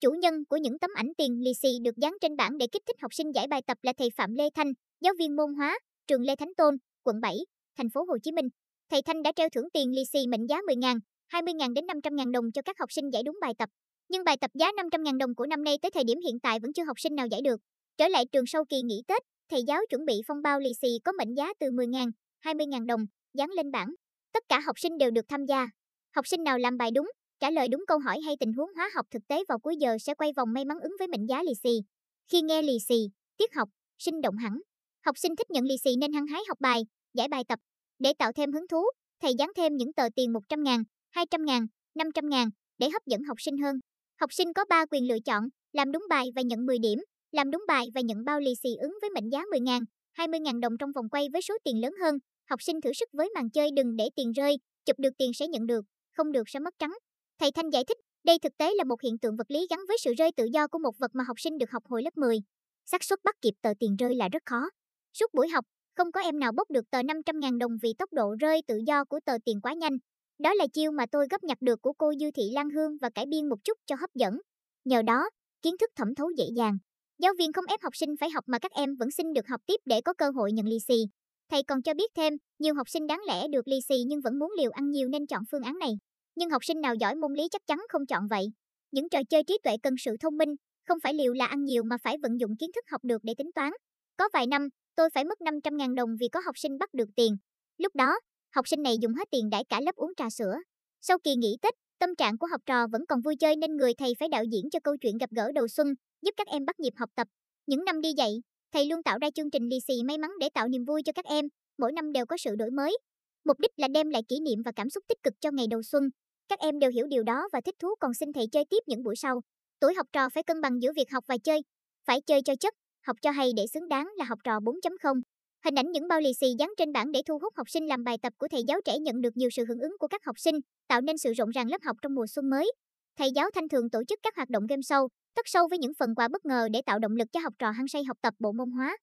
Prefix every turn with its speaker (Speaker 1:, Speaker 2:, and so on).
Speaker 1: Chủ nhân của những tấm ảnh tiền lì xì được dán trên bảng để kích thích học sinh giải bài tập là thầy Phạm Lê Thanh, giáo viên môn hóa, trường Lê Thánh Tôn, quận 7, thành phố Hồ Chí Minh. Thầy Thanh đã treo thưởng tiền lì xì mệnh giá 10.000, 20.000 đến 500.000 đồng cho các học sinh giải đúng bài tập. Nhưng bài tập giá 500.000 đồng của năm nay tới thời điểm hiện tại vẫn chưa học sinh nào giải được. Trở lại trường sau kỳ nghỉ Tết, thầy giáo chuẩn bị phong bao lì xì có mệnh giá từ 10.000, 20.000 đồng, dán lên bảng. Tất cả học sinh đều được tham gia. Học sinh nào làm bài đúng, trả lời đúng câu hỏi hay tình huống hóa học thực tế vào cuối giờ sẽ quay vòng may mắn ứng với mệnh giá lì xì. Khi nghe lì xì, tiết học, sinh động hẳn. Học sinh thích nhận lì xì nên hăng hái học bài, giải bài tập. Để tạo thêm hứng thú, thầy dán thêm những tờ tiền 100 ngàn, 200 ngàn, 500 ngàn để hấp dẫn học sinh hơn. Học sinh có 3 quyền lựa chọn, làm đúng bài và nhận 10 điểm, làm đúng bài và nhận bao lì xì ứng với mệnh giá 10 ngàn, 20 ngàn đồng trong vòng quay với số tiền lớn hơn. Học sinh thử sức với màn chơi đừng để tiền rơi, chụp được tiền sẽ nhận được, không được sẽ mất trắng. Thầy Thanh giải thích, đây thực tế là một hiện tượng vật lý gắn với sự rơi tự do của một vật mà học sinh được học hồi lớp 10. xác suất bắt kịp tờ tiền rơi là rất khó. Suốt buổi học, không có em nào bốc được tờ 500.000 đồng vì tốc độ rơi tự do của tờ tiền quá nhanh. Đó là chiêu mà tôi gấp nhặt được của cô Dư Thị Lan Hương và cải biên một chút cho hấp dẫn. Nhờ đó, kiến thức thẩm thấu dễ dàng. Giáo viên không ép học sinh phải học mà các em vẫn xin được học tiếp để có cơ hội nhận lì xì. Thầy còn cho biết thêm, nhiều học sinh đáng lẽ được lì xì nhưng vẫn muốn liều ăn nhiều nên chọn phương án này. Nhưng học sinh nào giỏi môn lý chắc chắn không chọn vậy. Những trò chơi trí tuệ cần sự thông minh, không phải liều là ăn nhiều mà phải vận dụng kiến thức học được để tính toán. Có vài năm, tôi phải mất 500.000 đồng vì có học sinh bắt được tiền. Lúc đó, học sinh này dùng hết tiền đãi cả lớp uống trà sữa. Sau kỳ nghỉ Tết, tâm trạng của học trò vẫn còn vui chơi nên người thầy phải đạo diễn cho câu chuyện gặp gỡ đầu xuân, giúp các em bắt nhịp học tập. Những năm đi dạy, thầy luôn tạo ra chương trình lì xì may mắn để tạo niềm vui cho các em, mỗi năm đều có sự đổi mới. Mục đích là đem lại kỷ niệm và cảm xúc tích cực cho ngày đầu xuân. Các em đều hiểu điều đó và thích thú còn xin thầy chơi tiếp những buổi sau. Tuổi học trò phải cân bằng giữa việc học và chơi. Phải chơi cho chất, học cho hay để xứng đáng là học trò 4.0. Hình ảnh những bao lì xì dán trên bảng để thu hút học sinh làm bài tập của thầy giáo trẻ nhận được nhiều sự hưởng ứng của các học sinh, tạo nên sự rộn ràng lớp học trong mùa xuân mới. Thầy giáo Thanh thường tổ chức các hoạt động game show, tất sâu với những phần quà bất ngờ để tạo động lực cho học trò hăng say học tập bộ môn hóa.